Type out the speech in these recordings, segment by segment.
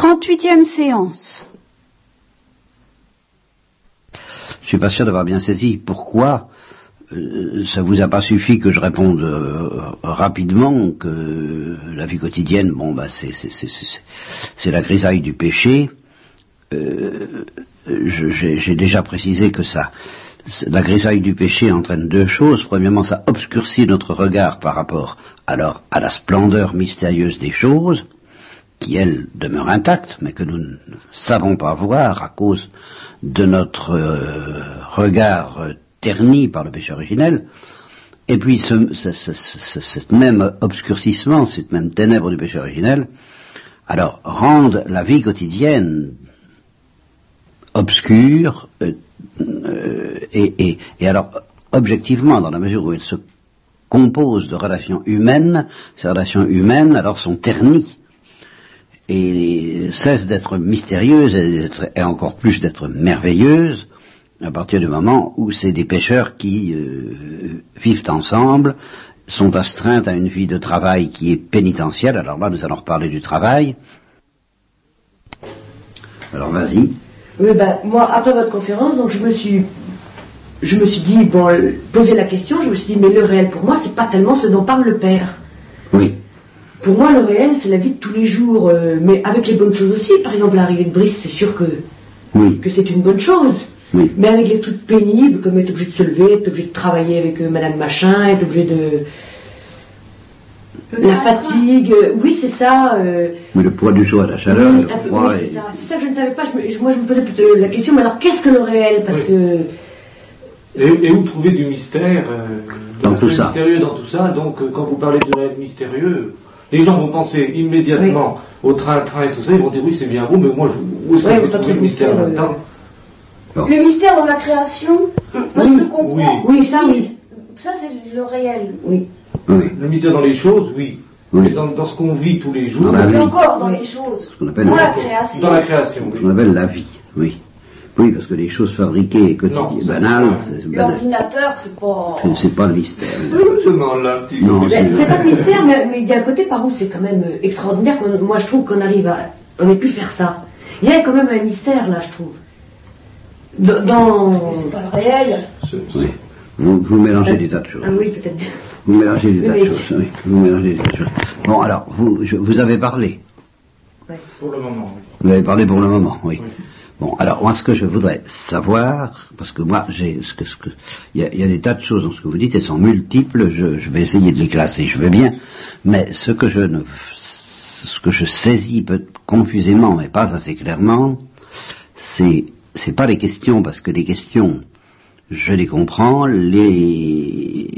38e séance. Je suis pas sûr d'avoir bien saisi pourquoi? Euh, ça vous a pas suffi que je réponde euh, rapidement que la vie quotidienne, bon bah c'est c'est la grisaille du péché. Euh, J'ai déjà précisé que ça, la grisaille du péché entraîne deux choses. Premièrement, ça obscurcit notre regard par rapport alors à la splendeur mystérieuse des choses, qui elle demeure intacte, mais que nous ne savons pas voir à cause de notre euh, regard terni par le péché originel, et puis ce, ce, même obscurcissement, cette même ténèbre du péché originel, alors rendent la vie quotidienne obscure, euh, euh, et, et, alors objectivement, dans la mesure où elle se compose de relations humaines, ces relations humaines alors sont ternies et cessent d'être mystérieuses et, encore plus d'être merveilleuses à partir du moment où c'est des pêcheurs qui euh, vivent ensemble, sont astreintes à une vie de travail qui est pénitentielle. Alors là, nous allons reparler du travail. Alors vas-y. Oui, ben, moi, après votre conférence, donc je me suis, je me suis dit, bon, poser la question, je me suis dit, mais le réel pour moi, c'est pas tellement ce dont parle le Père. Oui. Pour moi, le réel, c'est la vie de tous les jours, euh, mais avec les bonnes choses aussi. Par exemple, l'arrivée de Brice, c'est sûr que, oui. que c'est une bonne chose. Mais avec les trucs pénibles, comme être obligé de se lever, être obligé de travailler avec euh, Madame Machin, être obligé de. La fatigue, euh, oui, c'est ça. Euh... Mais le poids du jour, la chaleur, oui, le froid. c'est ça. ça. que je ne savais pas. moi, je me posais plutôt la question, mais alors qu'est-ce que le réel Parce que. Et, où trouver du mystère euh, Dans tout ça. mystérieux dans tout ça? Donc, quand vous parlez du réel mystérieux, les gens vont penser immédiatement au train-train et tout ça. Ils vont dire oui, c'est bien beau, mais moi, je, où est-ce que je trouver le mystère là-dedans le mystère dans la création, oui, je comprends. Oui, ça oui. Ça c'est le réel. Oui. Le mystère dans les choses, oui. Mais dans, ce qu'on vit tous les jours. Et encore dans les choses. dans la, création. Dans la création, oui. Ce qu'on appelle la vie, oui. Oui, parce que les choses fabriquées et quotidiennes, banales, L'ordinateur, c'est pas. C'est pas le mystère. Non, c'est pas le mystère, mais il y a un côté par où c'est quand même euh, extraordinaire. Moi, je trouve qu'on arrive à. On ait pu faire ça. Il y a quand même un mystère là, je trouve dans. C'est pas le réel. Oui. Vous, mélangez des tas de choses. Ah oui, peut-être. Vous mélangez des tas de choses. Oui. Vous mélangez des tas de choses. Bon, alors, vous, vous avez parlé. Oui. Pour le moment, oui. Vous avez parlé pour le moment, oui. Bon, alors moi, ce que je voudrais savoir, parce que moi, j'ai, ce que, ce que, il y, a des tas de choses dans ce que vous dites, elles sont multiples. Je, vais essayer de les classer, je veux bien, mais ce que je ne, ce que je saisis peut confusément, mais pas assez clairement, c'est c'est pas les questions, parce que les questions, je les comprends, les,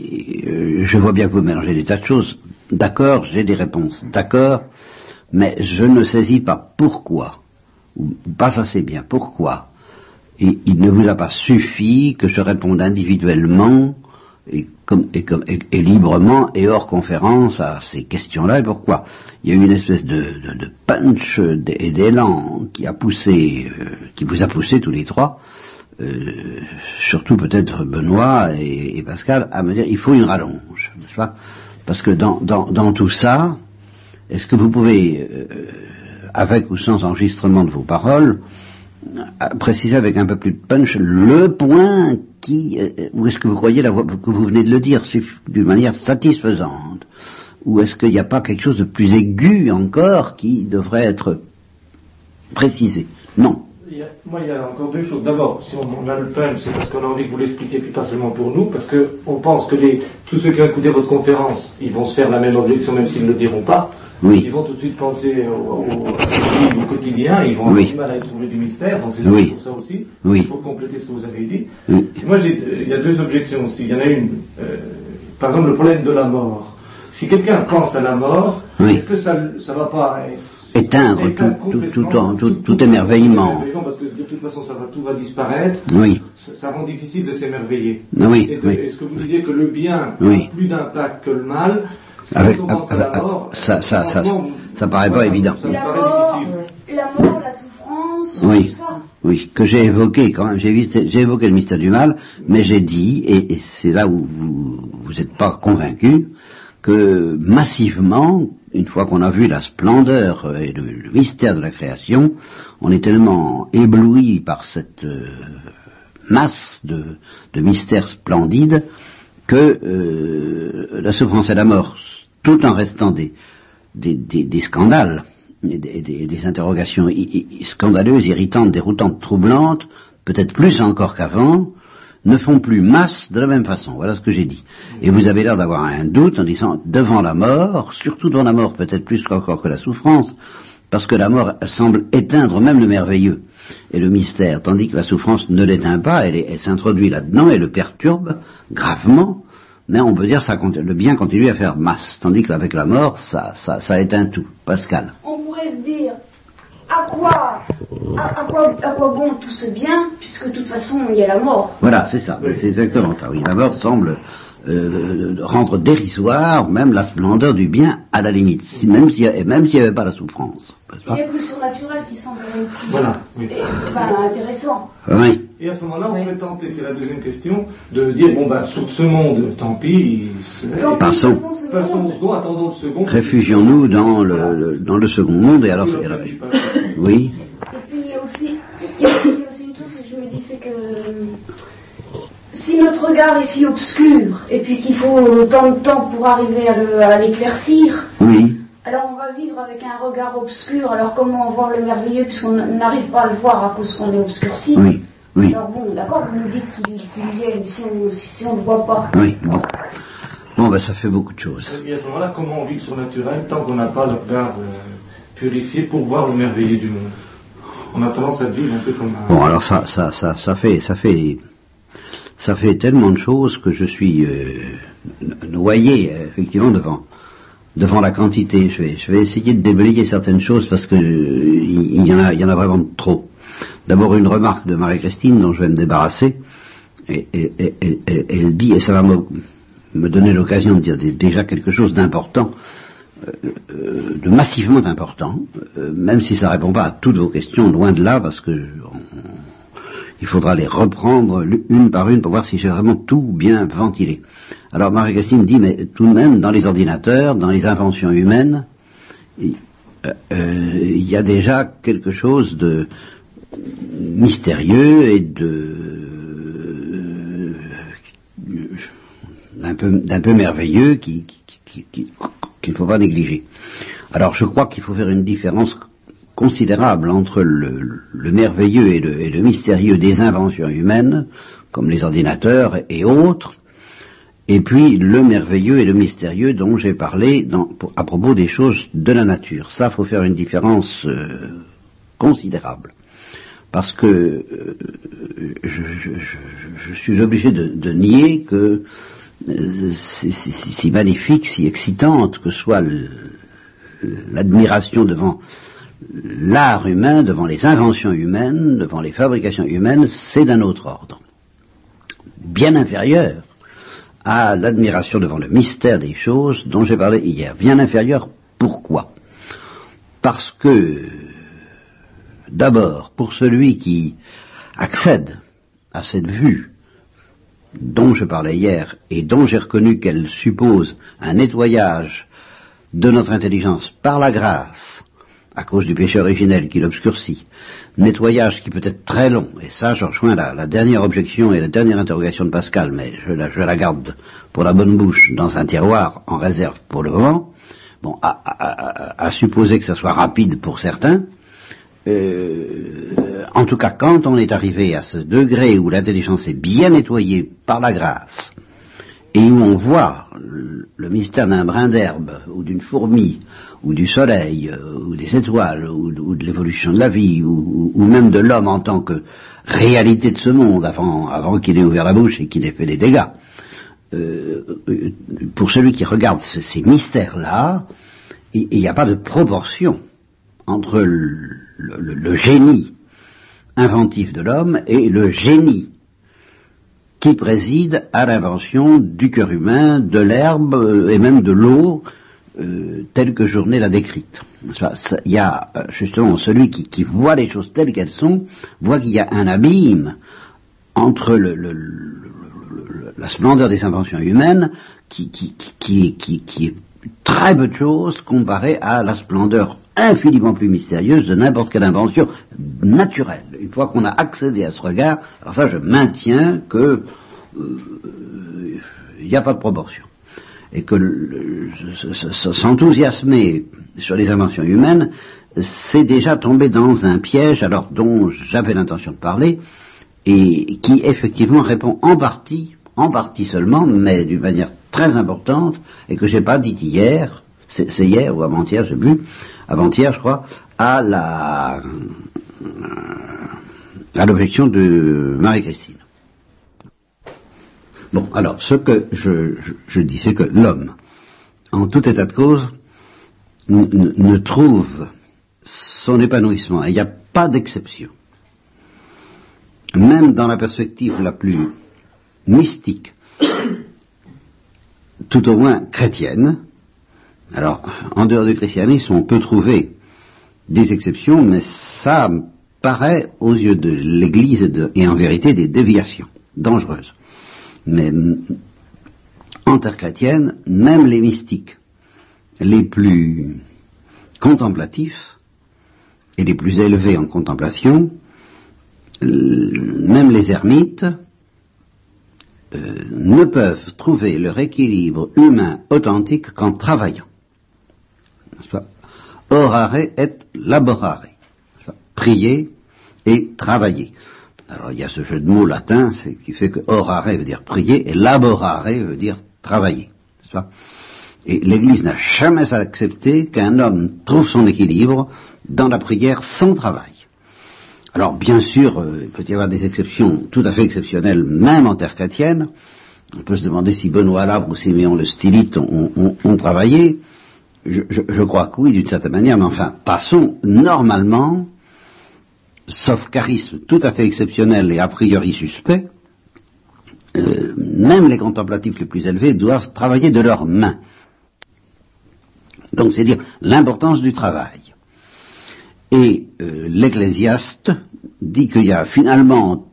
je vois bien que vous mélangez des tas de choses. D'accord, j'ai des réponses. D'accord, mais je ne saisis pas pourquoi, ou pas assez bien pourquoi? Et il ne vous a pas suffi que je réponde individuellement et, comme, et, comme, et, librement et hors conférence à ces questions-là. Et pourquoi? Il y a eu une espèce de, de, de punch et d'élan qui a poussé, euh, qui vous a poussé tous les trois, euh, surtout peut-être Benoît et, Pascal, à me dire il faut une rallonge, pas? Parce que dans, dans, dans, tout ça, est-ce que vous pouvez, euh, avec ou sans enregistrement de vos paroles, préciser avec un peu plus de punch le point qui, euh, ou est-ce que vous croyez la que vous venez de le dire d'une manière satisfaisante Ou est-ce qu'il n'y a pas quelque chose de plus aigu encore qui devrait être précisé? Non. moi, il y a encore deux choses. D'abord, si on, a le punch, c'est parce qu'on a envie de vous l'expliquer, puis pas seulement pour nous, parce qu'on pense que les, tous ceux qui ont écouté votre conférence, ils vont se faire la même objection, même s'ils ne le diront pas. Ils vont tout de suite penser au, au, quotidien, ils vont avoir du mal à trouver du mystère, donc c'est pour ça aussi. Il faut compléter ce que vous avez dit. Moi, il y a deux objections aussi. Il y en a une, euh, par exemple, le problème de la mort. Si quelqu'un pense à la mort, est-ce que ça ne va pas éteindre tout, tout, tout, tout, émerveillement. Parce que de toute façon, ça va, tout va disparaître. Oui. Ça, rend difficile de s'émerveiller. Oui. Est-ce que vous disiez que le bien a plus d'impact que le mal avec, ça, ça, ça, ça, paraît pas évident. La mort, la mort, la souffrance, oui. tout ça. Oui, que j'ai évoqué quand même, j'ai évoqué le mystère du mal, mais j'ai dit, et, c'est là où vous n'êtes pas convaincu, que massivement, une fois qu'on a vu la splendeur et le, mystère de la création, on est tellement ébloui par cette euh, masse de, mystères splendides que euh, la souffrance et la mort, tout en restant des, scandales des, interrogations scandaleuses, irritantes, déroutantes, troublantes, peut-être plus encore qu'avant, ne font plus masse de la même façon. Voilà ce que j'ai dit. Et vous avez l'air d'avoir un doute en disant devant la mort, surtout devant la mort peut-être plus encore que la souffrance, parce que la mort semble éteindre même le merveilleux et le mystère, tandis que la souffrance ne l'éteint pas, elle, s'introduit là-dedans et le perturbe gravement, mais on peut dire que le bien continue à faire masse, tandis qu'avec la mort, ça, ça, ça éteint tout. Pascal. On pourrait se dire, à quoi, à, quoi, à quoi bon tout ce bien, puisque de toute façon il y a la mort. Voilà, c'est ça, c'est exactement ça. Oui, la mort semble euh, rendre dérisoire même la splendeur du bien à la limite, même s'il n'y avait pas la souffrance. Il y a le surnaturel qui semble voilà, intéressant. Oui. Et à ce moment-là, on serait tenté, c'est la deuxième question, de dire bon ben sur ce monde, tant pis, passons, passons au second, attendons le second. Réfugions-nous dans le, dans le second monde et alors. Oui. Et puis il y a aussi, il y a aussi une chose que je me dis, c'est que si notre regard est si obscur, et puis qu'il faut tant de temps pour arriver à l'éclaircir, oui. alors on va vivre avec un regard obscur. Alors comment voir le merveilleux puisqu'on n'arrive pas à le voir à cause qu'on est obscurci Oui. Oui. Alors bon, d'accord, vous nous dites qu'il y est, mais si on ne le voit pas. Oui, bon. Bon, ben ça fait beaucoup de choses. Et à ce moment-là, comment on vit le surnaturel tant qu'on n'a pas le regard euh, purifié pour voir le merveilleux du monde? On a tendance à vivre un peu comme un... Bon, alors ça, ça, ça, ça fait, ça fait ça fait tellement de choses que je suis euh, noyé effectivement devant devant la quantité. Je vais, je vais essayer de déblayer certaines choses parce que euh, il, y en a, y en a vraiment trop. D'abord une remarque de Marie-Christine dont je vais me débarrasser. Elle dit, et ça va me, donner l'occasion de dire déjà quelque chose d'important, euh, de massivement important, même si ça ne répond pas à toutes vos questions, loin de là, parce que il faudra les reprendre une par une pour voir si j'ai vraiment tout bien ventilé. Alors Marie-Christine dit, mais tout de même, dans les ordinateurs, dans les inventions humaines, il euh, y a déjà quelque chose de mystérieux et de d'un peu, merveilleux qu'il ne faut pas négliger. Alors je crois qu'il faut faire une différence considérable entre le, merveilleux et le, mystérieux des inventions humaines, comme les ordinateurs et autres, et puis le merveilleux et le mystérieux dont j'ai parlé à propos des choses de la nature. Ça, faut faire une différence euh, considérable. Parce que euh, je, suis obligé de, nier que euh, si magnifique, si excitante que soit l'admiration devant l'art humain, devant les inventions humaines, devant les fabrications humaines, c'est d'un autre ordre. Bien inférieur à l'admiration devant le mystère des choses dont j'ai parlé hier. Bien inférieur, pourquoi? Parce que, d'abord, pour celui qui accède à cette vue dont je parlais hier et dont j'ai reconnu qu'elle suppose un nettoyage de notre intelligence par la grâce, à cause du péché originel qui l'obscurcit, nettoyage qui peut être très long, et ça je rejoins la, dernière objection et la dernière interrogation de Pascal, mais je la, garde pour la bonne bouche dans un tiroir en réserve pour le moment, bon, à, supposer que ça soit rapide pour certains, euh, en tout cas quand on est arrivé à ce degré où l'intelligence est bien nettoyée par la grâce, et où on voit le mystère d'un brin d'herbe ou d'une fourmi ou du soleil, euh, ou des étoiles, ou, de l'évolution de la vie, ou, même de l'homme en tant que réalité de ce monde, avant, qu'il ait ouvert la bouche et qu'il ait fait des dégâts. Euh, euh, pour celui qui regarde ces mystères-là, il n'y a pas de proportion entre le génie inventif de l'homme et le génie qui préside à l'invention du cœur humain, de l'herbe et même de l'eau, euh, telle que Journée l'a décrite. Il y a euh, justement celui qui, voit les choses telles qu'elles sont, voit qu'il y a un abîme entre la splendeur des inventions humaines qui, qui, est très peu de choses comparé à la splendeur infiniment plus mystérieuse de n'importe quelle invention naturelle. Une fois qu'on a accédé à ce regard, alors ça je maintiens que il euh, n'y a pas de proportion. Et que s'enthousiasmer sur les inventions humaines, c'est déjà tomber dans un piège, alors dont j'avais l'intention de parler, et qui effectivement répond en partie, en partie seulement, mais d'une manière très importante, et que j'ai pas dit hier, c'est hier ou avant-hier, je sais plus, avant-hier je crois, à la à l'objection de Marie-Christine. Bon, alors, ce que je, dis, c'est que l'homme, en tout état de cause, ne trouve son épanouissement, il n'y a pas d'exception, même dans la perspective la plus mystique, tout au moins chrétienne, alors, en dehors du christianisme, on peut trouver des exceptions, mais ça paraît aux yeux de l'Église et en vérité des déviations dangereuses. Mais en terre chrétienne, même les mystiques les plus contemplatifs et les plus élevés en contemplation, même les ermites, euh, ne peuvent trouver leur équilibre humain authentique qu'en travaillant. Orare et laborare. Prier et travailler. Alors il y a ce jeu de mots latin qui fait que orare veut dire prier et laborare veut dire travailler. Et l'Église n'a jamais accepté qu'un homme trouve son équilibre dans la prière sans travail. Alors bien sûr, euh, il peut y avoir des exceptions tout à fait exceptionnelles, même en terre chrétienne. On peut se demander si Benoît Labre ou Siméon le Stylite ont, travaillé. Je, je, crois que oui, d'une certaine manière, mais enfin, passons normalement sauf charisme tout à fait exceptionnel et a priori suspect, euh, même les contemplatifs les plus élevés doivent travailler de leurs mains. Donc c'est dire l'importance du travail. Et euh, l'ecclésiaste dit qu'il y a finalement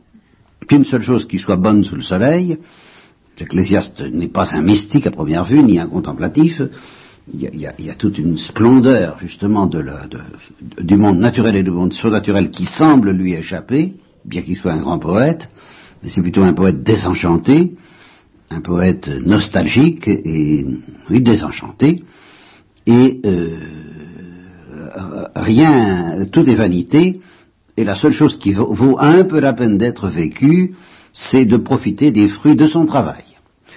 qu'une seule chose qui soit bonne sous le soleil. L'ecclésiaste n'est pas un mystique à première vue, ni un contemplatif il y, a, toute une splendeur justement du monde naturel et du monde surnaturel qui semble lui échapper, bien qu'il soit un grand poète, mais c'est plutôt un poète désenchanté, un poète nostalgique et désenchanté, et euh, rien, tout est vanité, et la seule chose qui vaut un peu la peine d'être vécue, c'est de profiter des fruits de son travail.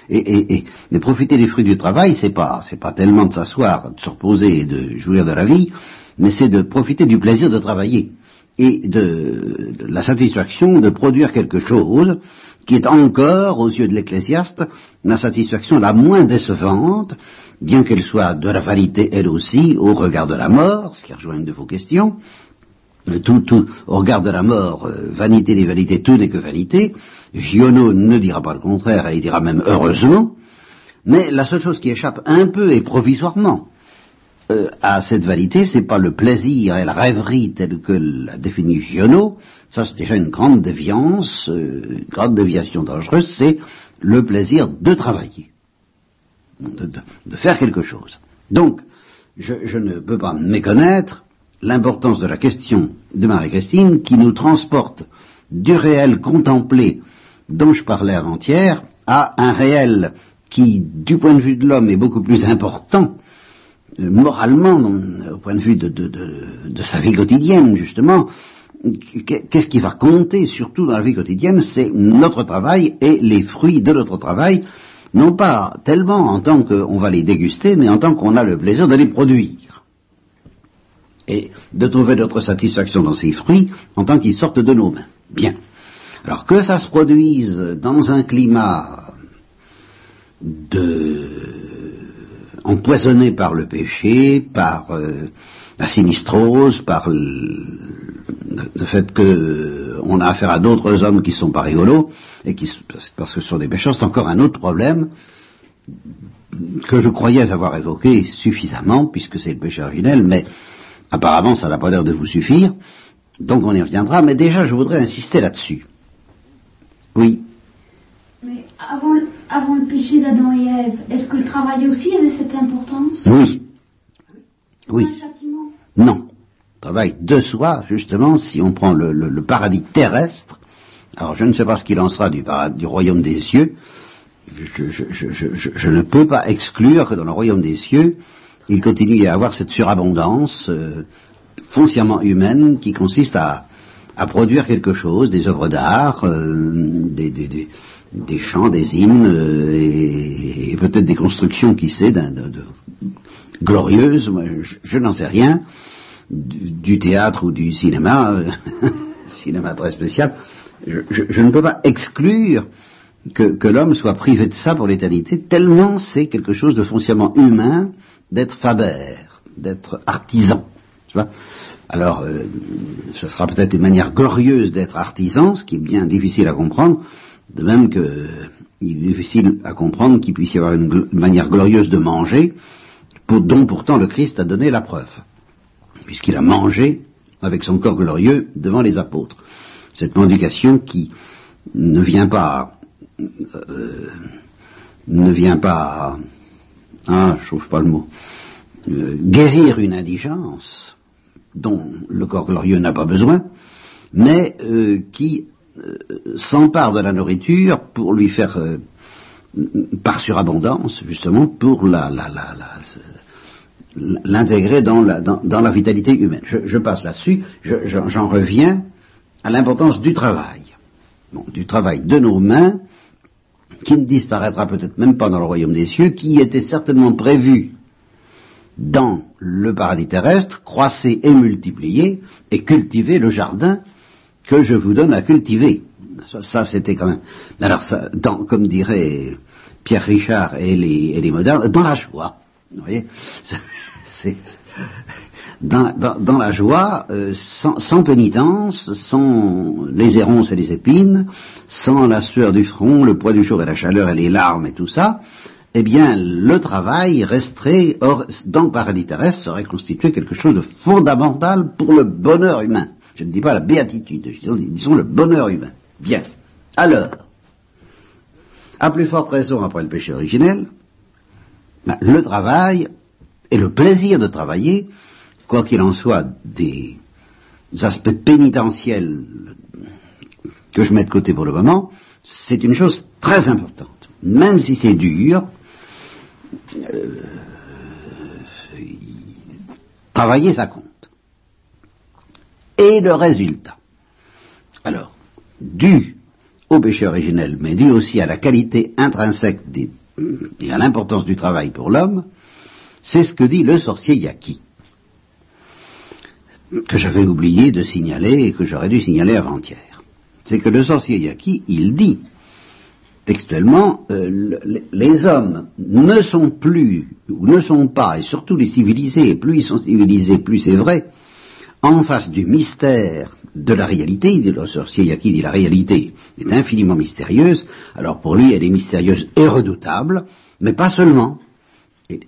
Et, et, profiter des fruits du travail, c'est pas, c'est pas tellement de s'asseoir, de se reposer et de jouir de la vie, mais c'est de profiter du plaisir de travailler et de, la satisfaction de produire quelque chose qui est encore, aux yeux de l'ecclésiaste, la satisfaction la moins décevante, bien qu'elle soit de la vanité elle aussi, au regard de la mort, ce qui rejoint une de vos questions, tout, tout, au regard de la mort, euh, vanité des vanités, tout n'est que vanité. Giono ne dira pas le contraire, et il dira même heureusement. Mais la seule chose qui échappe un peu et provisoirement euh, à cette vanité, c'est pas le plaisir et la rêverie telle que l'a définit Giono, ça c'est déjà une grande déviance, une grande déviation dangereuse, c'est le plaisir de travailler, de, faire quelque chose. Donc, je, je ne peux pas méconnaître l'importance de la question de Marie-Christine qui nous transporte du réel contemplé dont je parlais avant-hier à un réel qui, du point de vue de l'homme, est beaucoup plus important, euh, moralement, au point de vue de, de sa vie quotidienne, justement. Qu'est-ce qui va compter surtout dans la vie quotidienne C'est notre travail et les fruits de notre travail, non pas tellement en tant qu'on va les déguster, mais en tant qu'on a le plaisir de les produire et de trouver notre satisfaction dans ces fruits en tant qu'ils sortent de nos mains. Bien. Alors que ça se produise dans un climat de empoisonné par le péché, par euh, la sinistrose, par le, fait qu'on a affaire à d'autres hommes qui sont pas rigolos, et qui, parce que ce sont des pécheurs, c'est encore un autre problème que je croyais avoir évoqué suffisamment, puisque c'est le péché originel, mais Apparemment, ça n'a pas l'air de vous suffire, donc on y reviendra, mais déjà je voudrais insister là-dessus. Oui. Mais avant, avant le péché d'Adam et Ève, est-ce que le travail aussi avait cette importance? Oui. Oui. Non. Le travail de soi, justement, si on prend le, paradis terrestre, alors je ne sais pas ce qu'il en sera du, du royaume des cieux, je, je, ne peux pas exclure que dans le royaume des cieux, il continue à avoir cette surabondance euh, foncièrement humaine qui consiste à, à, produire quelque chose, des œuvres d'art, euh, des, des, des, des, chants, des hymnes, euh, et, peut-être des constructions, qui sait, de, de, glorieuses, je, n'en sais rien, du, théâtre ou du cinéma, cinéma très spécial, je, ne peux pas exclure que, que l'homme soit privé de ça pour l'éternité, tellement c'est quelque chose de foncièrement humain d'être faber, d'être artisan. Tu vois? Alors, euh, ce sera peut-être une manière glorieuse d'être artisan, ce qui est bien difficile à comprendre, de même qu'il est difficile à comprendre qu'il puisse y avoir une, manière glorieuse de manger, dont pourtant le Christ a donné la preuve, puisqu'il a mangé avec son corps glorieux devant les apôtres. Cette mendication qui ne vient pas, euh, ne vient pas ah, je trouve pas le mot, euh, guérir une indigence dont le corps glorieux n'a pas besoin, mais euh, qui euh, s'empare de la nourriture pour lui faire, par surabondance, justement, pour la, l'intégrer dans la, dans, la vitalité humaine. Je, passe là-dessus, j'en reviens à l'importance du travail. du travail de nos mains qui ne disparaîtra peut-être même pas dans le royaume des cieux, qui était certainement prévu dans le paradis terrestre, croissez et multipliez et cultivez le jardin que je vous donne à cultiver. Ça, c'était quand même. Alors, ça, dans, comme dirait Pierre Richard et les, et les modernes, dans la joie. Vous voyez c'est, dans, la joie, euh, sans, pénitence, sans les erronces et les épines, sans la sueur du front, le poids du jour et la chaleur et les larmes et tout ça, eh bien, le travail resterait, dans le paradis terrestre, serait constitué quelque chose de fondamental pour le bonheur humain. Je ne dis pas la béatitude, disons, le bonheur humain. Bien. Alors, à plus forte raison après le péché originel, ben, le travail et le plaisir de travailler quoi qu'il en soit, des aspects pénitentiels que je mets de côté pour le moment, c'est une chose très importante. Même si c'est dur, travailler ça compte. Et le résultat. Alors, dû au péché originel, mais dû aussi à la qualité intrinsèque et à l'importance du travail pour l'homme, c'est ce que dit le sorcier Yaki que j'avais oublié de signaler et que j'aurais dû signaler avant-hier. C'est que le sorcier Yaki, il dit textuellement, euh, les hommes ne sont plus, ou ne sont pas, et surtout les civilisés, plus ils sont civilisés, plus c'est vrai, en face du mystère de la réalité, le sorcier Yaki dit la réalité est infiniment mystérieuse, alors pour lui elle est mystérieuse et redoutable, mais pas seulement. Elle,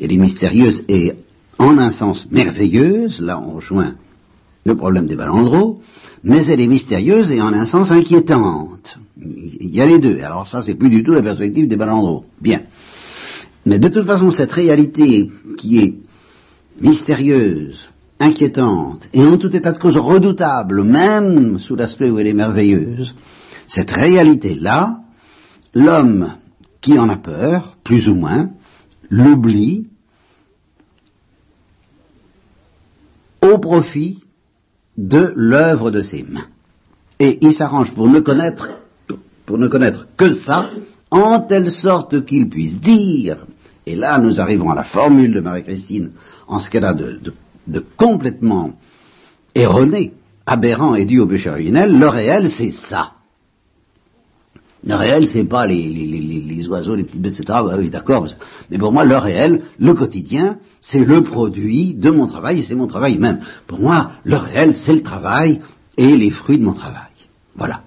elle est mystérieuse et en un sens merveilleuse, là on rejoint le problème des balandros, mais elle est mystérieuse et en un sens inquiétante. Il y a les deux. Alors ça, c'est plus du tout la perspective des balandros. Bien. Mais de toute façon, cette réalité qui est mystérieuse, inquiétante, et en tout état de cause redoutable, même sous l'aspect où elle est merveilleuse, cette réalité-là, l'homme qui en a peur, plus ou moins, l'oublie, au profit de l'œuvre de ses mains. Et il s'arrange pour ne connaître, pour ne connaître que ça, en telle sorte qu'il puisse dire, et là nous arrivons à la formule de Marie-Christine, en ce qu'elle a de, complètement erroné, aberrant et dû au péché originel, le réel c'est ça. Le réel, c'est pas les, les, les, oiseaux, les petites bêtes, etc. Bah oui, d'accord. Mais pour moi, le réel, le quotidien, c'est le produit de mon travail, et c'est mon travail même. Pour moi, le réel, c'est le travail et les fruits de mon travail. Voilà.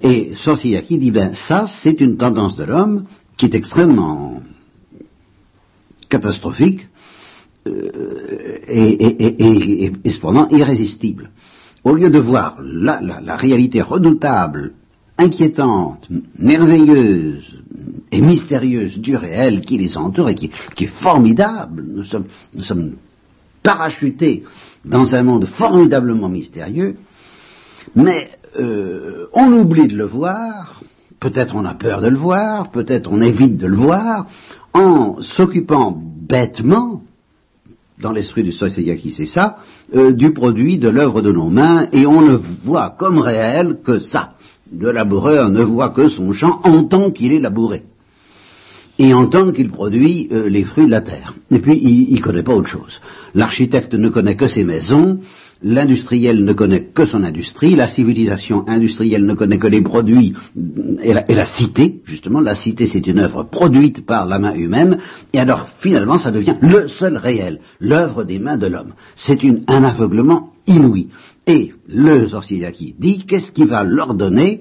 Et Sorciaki dit, ben ça, c'est une tendance de l'homme qui est extrêmement catastrophique euh, et, et, cependant irrésistible. Au lieu de voir la, la réalité redoutable inquiétante, merveilleuse et mystérieuse du réel qui les entoure et qui, est formidable. Nous sommes, parachutés dans un monde formidablement mystérieux, mais euh, on oublie de le voir, peut-être on a peur de le voir, peut-être on évite de le voir, en s'occupant bêtement, dans l'esprit du qui c'est ça, euh, du produit de l'œuvre de nos mains, et on ne voit comme réel que ça. Le laboureur ne voit que son champ en tant qu'il est labouré, et en tant qu'il produit euh, les fruits de la terre. Et puis, il ne connaît pas autre chose. L'architecte ne connaît que ses maisons, L'industriel ne connaît que son industrie, la civilisation industrielle ne connaît que les produits et la, cité, justement, la cité c'est une œuvre produite par la main humaine, et alors finalement ça devient le seul réel, l'œuvre des mains de l'homme. C'est un aveuglement inouï. Et le Zorsiaki dit, qu'est-ce qui va leur donner?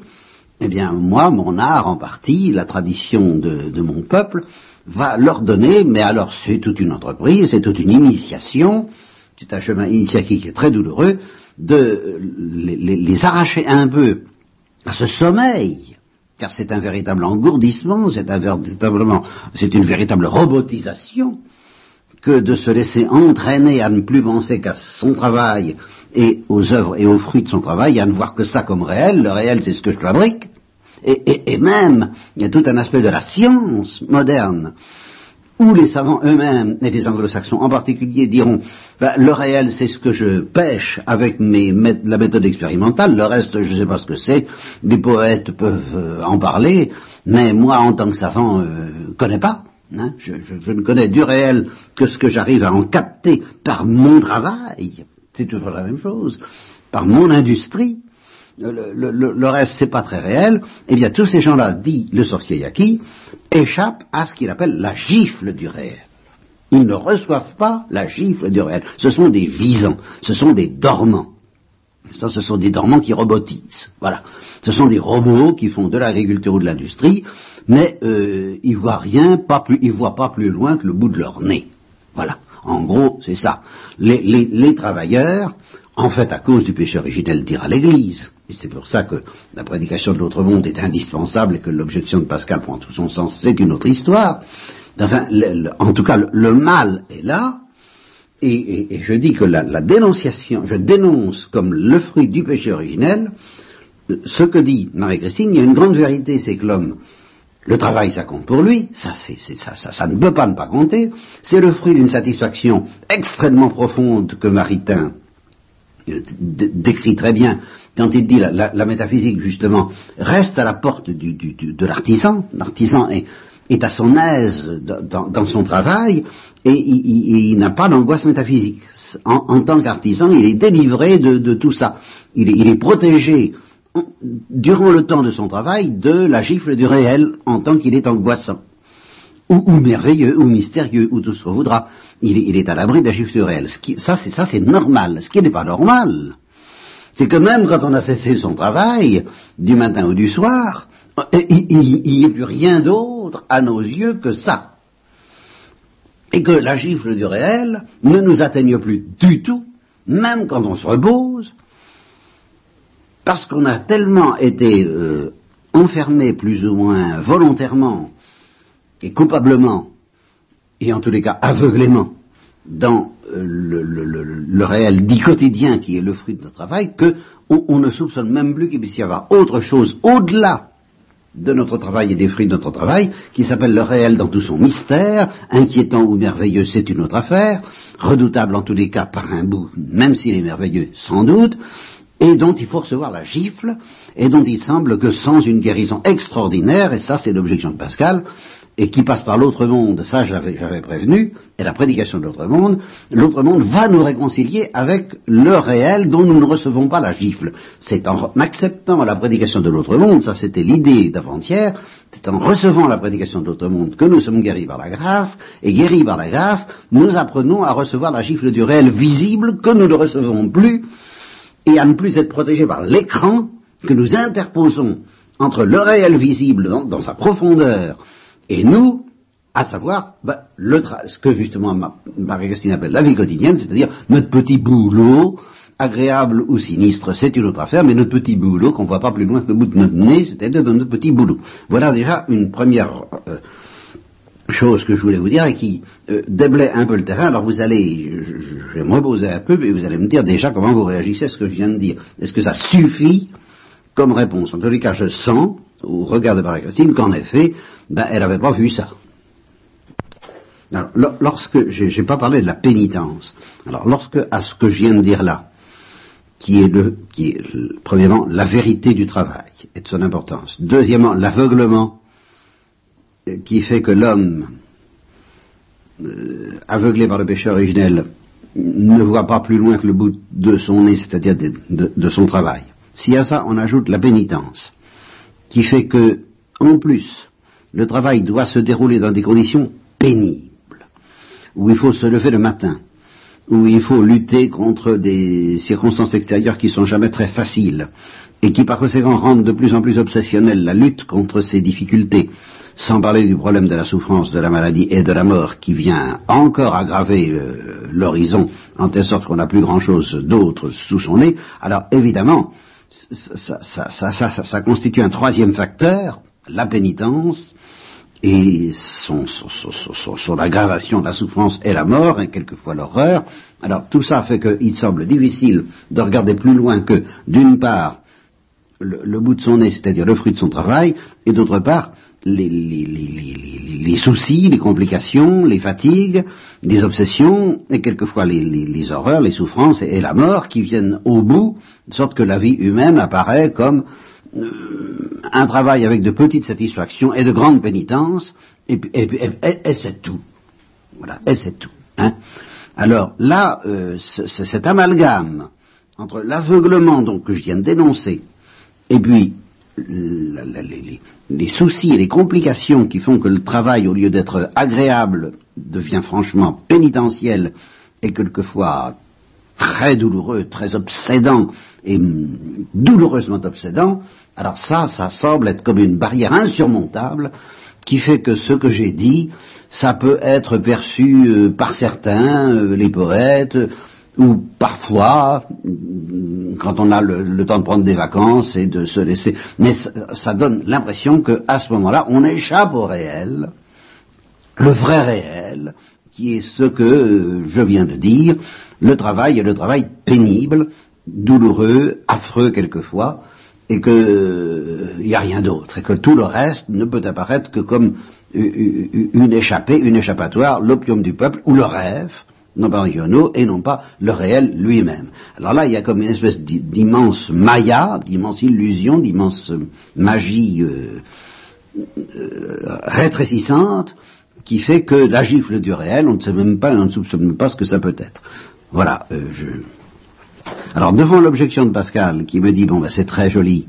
Eh bien, moi, mon art en partie, la tradition de mon peuple, va leur donner, mais alors c'est toute une entreprise, c'est toute une initiation, c'est un chemin initiatique qui est très douloureux, de les, arracher un peu à ce sommeil, car c'est un véritable engourdissement, c'est un véritablement, c'est une véritable robotisation, que de se laisser entraîner à ne plus penser qu'à son travail et aux œuvres et aux fruits de son travail, à ne voir que ça comme réel. Le réel, c'est ce que je fabrique. et, même, il y a tout un aspect de la science moderne où les savants eux-mêmes, et les anglo-saxons en particulier, diront ben, le réel c'est ce que je pêche avec mes, la méthode expérimentale, le reste je ne sais pas ce que c'est, les poètes peuvent euh, en parler, mais moi en tant que savant ne euh, connais pas. Hein. je, ne connais du réel que ce que j'arrive à en capter par mon travail, c'est toujours la même chose, par mon industrie le, le, reste c'est pas très réel, eh bien tous ces gens-là, dit le sorcier Yaki, échappent à ce qu'il appelle la gifle du réel. Ils ne reçoivent pas la gifle du réel. Ce sont des visants, ce sont des dormants. Ce sont des dormants qui robotisent. Voilà. Ce sont des robots qui font de l'agriculture ou de l'industrie, mais euh, ils voient rien, pas plus, ils voient pas plus loin que le bout de leur nez. Voilà. En gros, c'est ça. Les, travailleurs, en fait, à cause du péché originel, à l'Église, et c'est pour ça que la prédication de l'autre monde est indispensable et que l'objection de Pascal prend tout son sens, c'est une autre histoire. Enfin, en tout cas, le, mal est là, et, je dis que la, dénonciation, je dénonce comme le fruit du péché originel, ce que dit Marie-Christine, il y a une grande vérité, c'est que l'homme, le travail, ça compte pour lui, ça, c'est, ça, ça, ça, ne peut pas ne pas compter, c'est le fruit d'une satisfaction extrêmement profonde que Maritain euh, décrit très bien quand il dit la, la, métaphysique, justement, reste à la porte de l'artisan, l'artisan est, à son aise dans, son travail et il, n'a pas d'angoisse métaphysique. En, tant qu'artisan, il est délivré de, tout ça. Il est, protégé durant le temps de son travail de la gifle du réel en tant qu'il est angoissant. Ou, ou, merveilleux, ou mystérieux, ou tout ce qu'on voudra. Il, est à l'abri de la gifle du réel. Ça, c'est normal. Ce qui n'est pas normal, c'est que même quand on a cessé son travail, du matin ou du soir, il n'y a plus rien d'autre à nos yeux que ça. Et que la gifle du réel ne nous atteigne plus du tout, même quand on se repose, parce qu'on a tellement été euh, enfermé plus ou moins volontairement et coupablement, et en tous les cas aveuglément, dans euh, le, réel dit quotidien qui est le fruit de notre travail, que on, ne soupçonne même plus qu'il puisse y avoir autre chose au-delà de notre travail et des fruits de notre travail, qui s'appelle le réel dans tout son mystère, inquiétant ou merveilleux, c'est une autre affaire, redoutable en tous les cas par un bout, même s'il est merveilleux, sans doute, et dont il faut recevoir la gifle, et dont il semble que sans une guérison extraordinaire, et ça c'est l'objection de Pascal, et qui passe par l'autre monde, ça j'avais, prévenu, et la prédication de l'autre monde, l'autre monde va nous réconcilier avec le réel dont nous ne recevons pas la gifle. C'est en acceptant la prédication de l'autre monde, ça c'était l'idée d'avant-hier, c'est en recevant la prédication de l'autre monde que nous sommes guéris par la grâce, et guéris par la grâce, nous apprenons à recevoir la gifle du réel visible que nous ne recevons plus, et à ne plus être protégés par l'écran que nous interposons entre le réel visible dans sa profondeur et nous, à savoir ben, le ce que justement Marie-Christine appelle la vie quotidienne, c'est-à-dire notre petit boulot agréable ou sinistre, c'est une autre affaire, mais notre petit boulot, qu'on ne voit pas plus loin que le bout de notre nez, c'est-à-dire notre petit boulot. Voilà déjà une première euh, chose que je voulais vous dire et qui euh, déblaye un peu le terrain. Alors vous allez, je, vais me reposer un peu, et vous allez me dire déjà comment vous réagissez à ce que je viens de dire. Est-ce que ça suffit comme réponse? En tous les cas, je sens, au regard de Marie-Christine, qu'en effet, ben, elle n'avait pas vu ça. Alors, lorsque, j'ai pas parlé de la pénitence, alors lorsque, à ce que je viens de dire là, qui est, le, qui est premièrement la vérité du travail et de son importance, deuxièmement l'aveuglement qui fait que l'homme, euh, aveuglé par le péché originel, ne voit pas plus loin que le bout de son nez, c'est-à-dire de, son travail. Si à ça on ajoute la pénitence, qui fait que, en plus, le travail doit se dérouler dans des conditions pénibles, où il faut se lever le matin, où il faut lutter contre des circonstances extérieures qui sont jamais très faciles, et qui par conséquent rendent de plus en plus obsessionnelle la lutte contre ces difficultés, sans parler du problème de la souffrance, de la maladie et de la mort qui vient encore aggraver euh, l'horizon, en telle sorte qu'on n'a plus grand-chose d'autre sous son nez, alors évidemment, ça, constitue un troisième facteur, la pénitence, et son, l'aggravation de la souffrance et la mort, et quelquefois l'horreur. Alors tout ça fait qu'il semble difficile de regarder plus loin que, d'une part, le, bout de son nez, c'est-à-dire le fruit de son travail, et d'autre part, les, soucis, les complications, les fatigues, les obsessions, et quelquefois les, horreurs, les souffrances et, la mort qui viennent au bout, de sorte que la vie humaine apparaît comme euh, un travail avec de petites satisfactions et de grandes pénitences, et, c'est tout. Voilà, et c'est tout. Hein. Alors là, euh, cet amalgame entre l'aveuglement donc que je viens de dénoncer, et puis les, soucis et les complications qui font que le travail, au lieu d'être agréable, devient franchement pénitentiel et quelquefois très douloureux, très obsédant et douloureusement obsédant, alors ça, ça semble être comme une barrière insurmontable qui fait que ce que j'ai dit, ça peut être perçu euh, par certains, euh, les poètes, ou parfois, quand on a le, temps de prendre des vacances et de se laisser, mais ça, donne l'impression qu'à ce moment-là, on échappe au réel, le vrai réel, qui est ce que je viens de dire, le travail est le travail pénible, douloureux, affreux quelquefois, et qu'il n'y a rien d'autre, et que tout le reste ne peut apparaître que comme une échappée, une échappatoire, l'opium du peuple, ou le rêve, non et non pas le réel lui-même. Alors là, il y a comme une espèce d'immense maya, d'immense illusion, d'immense magie euh, euh, rétrécissante, qui fait que la gifle du réel, on ne sait même pas, on ne soupçonne même pas ce que ça peut être. Voilà, euh, je... Alors, devant l'objection de Pascal, qui me dit, bon, ben, c'est très joli,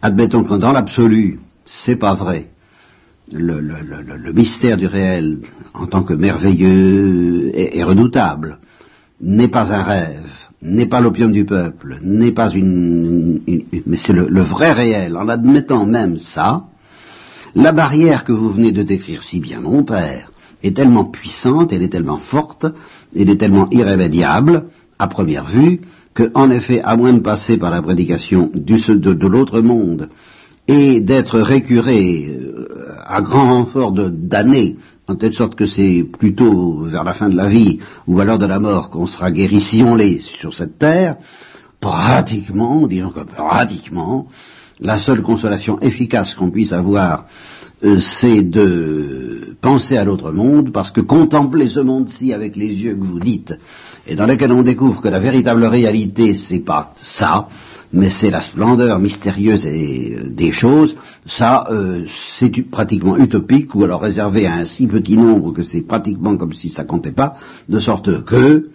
admettons que dans l'absolu, c'est pas vrai, le, mystère du réel en tant que merveilleux et, redoutable n'est pas un rêve, n'est pas l'opium du peuple, n'est pas une, mais c'est le, vrai réel. En admettant même ça, la barrière que vous venez de décrire si bien, mon père, est tellement puissante, elle est tellement forte, elle est tellement irrémédiable, à première vue, que, en effet, à moins de passer par la prédication du, de l'autre monde, et d'être récuré euh, à grand renfort d'années, en telle sorte que c'est plutôt vers la fin de la vie ou l'heure de la mort qu'on sera guéri si on l'est sur cette terre, pratiquement, disons que pratiquement, la seule consolation efficace qu'on puisse avoir, euh, c'est de penser à l'autre monde, parce que contempler ce monde-ci avec les yeux que vous dites, et dans lesquels on découvre que la véritable réalité, c'est pas ça, mais c'est la splendeur mystérieuse euh, des choses, ça euh, c'est pratiquement utopique, ou alors réservé à un si petit nombre que c'est pratiquement comme si ça comptait pas, de sorte que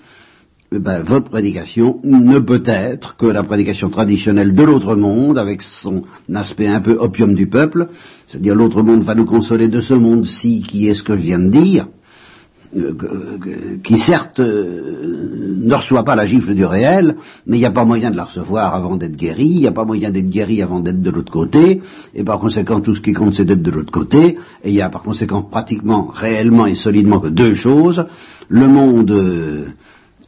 eh ben, votre prédication ne peut être que la prédication traditionnelle de l'autre monde, avec son aspect un peu opium du peuple, c'est-à-dire l'autre monde va nous consoler de ce monde-ci qui est ce que je viens de dire, qui certes euh, ne reçoit pas la gifle du réel, mais il n'y a pas moyen de la recevoir avant d'être guéri, il n'y a pas moyen d'être guéri avant d'être de l'autre côté, et par conséquent tout ce qui compte c'est d'être de l'autre côté, et il y a par conséquent pratiquement, réellement et solidement que deux choses, le monde euh,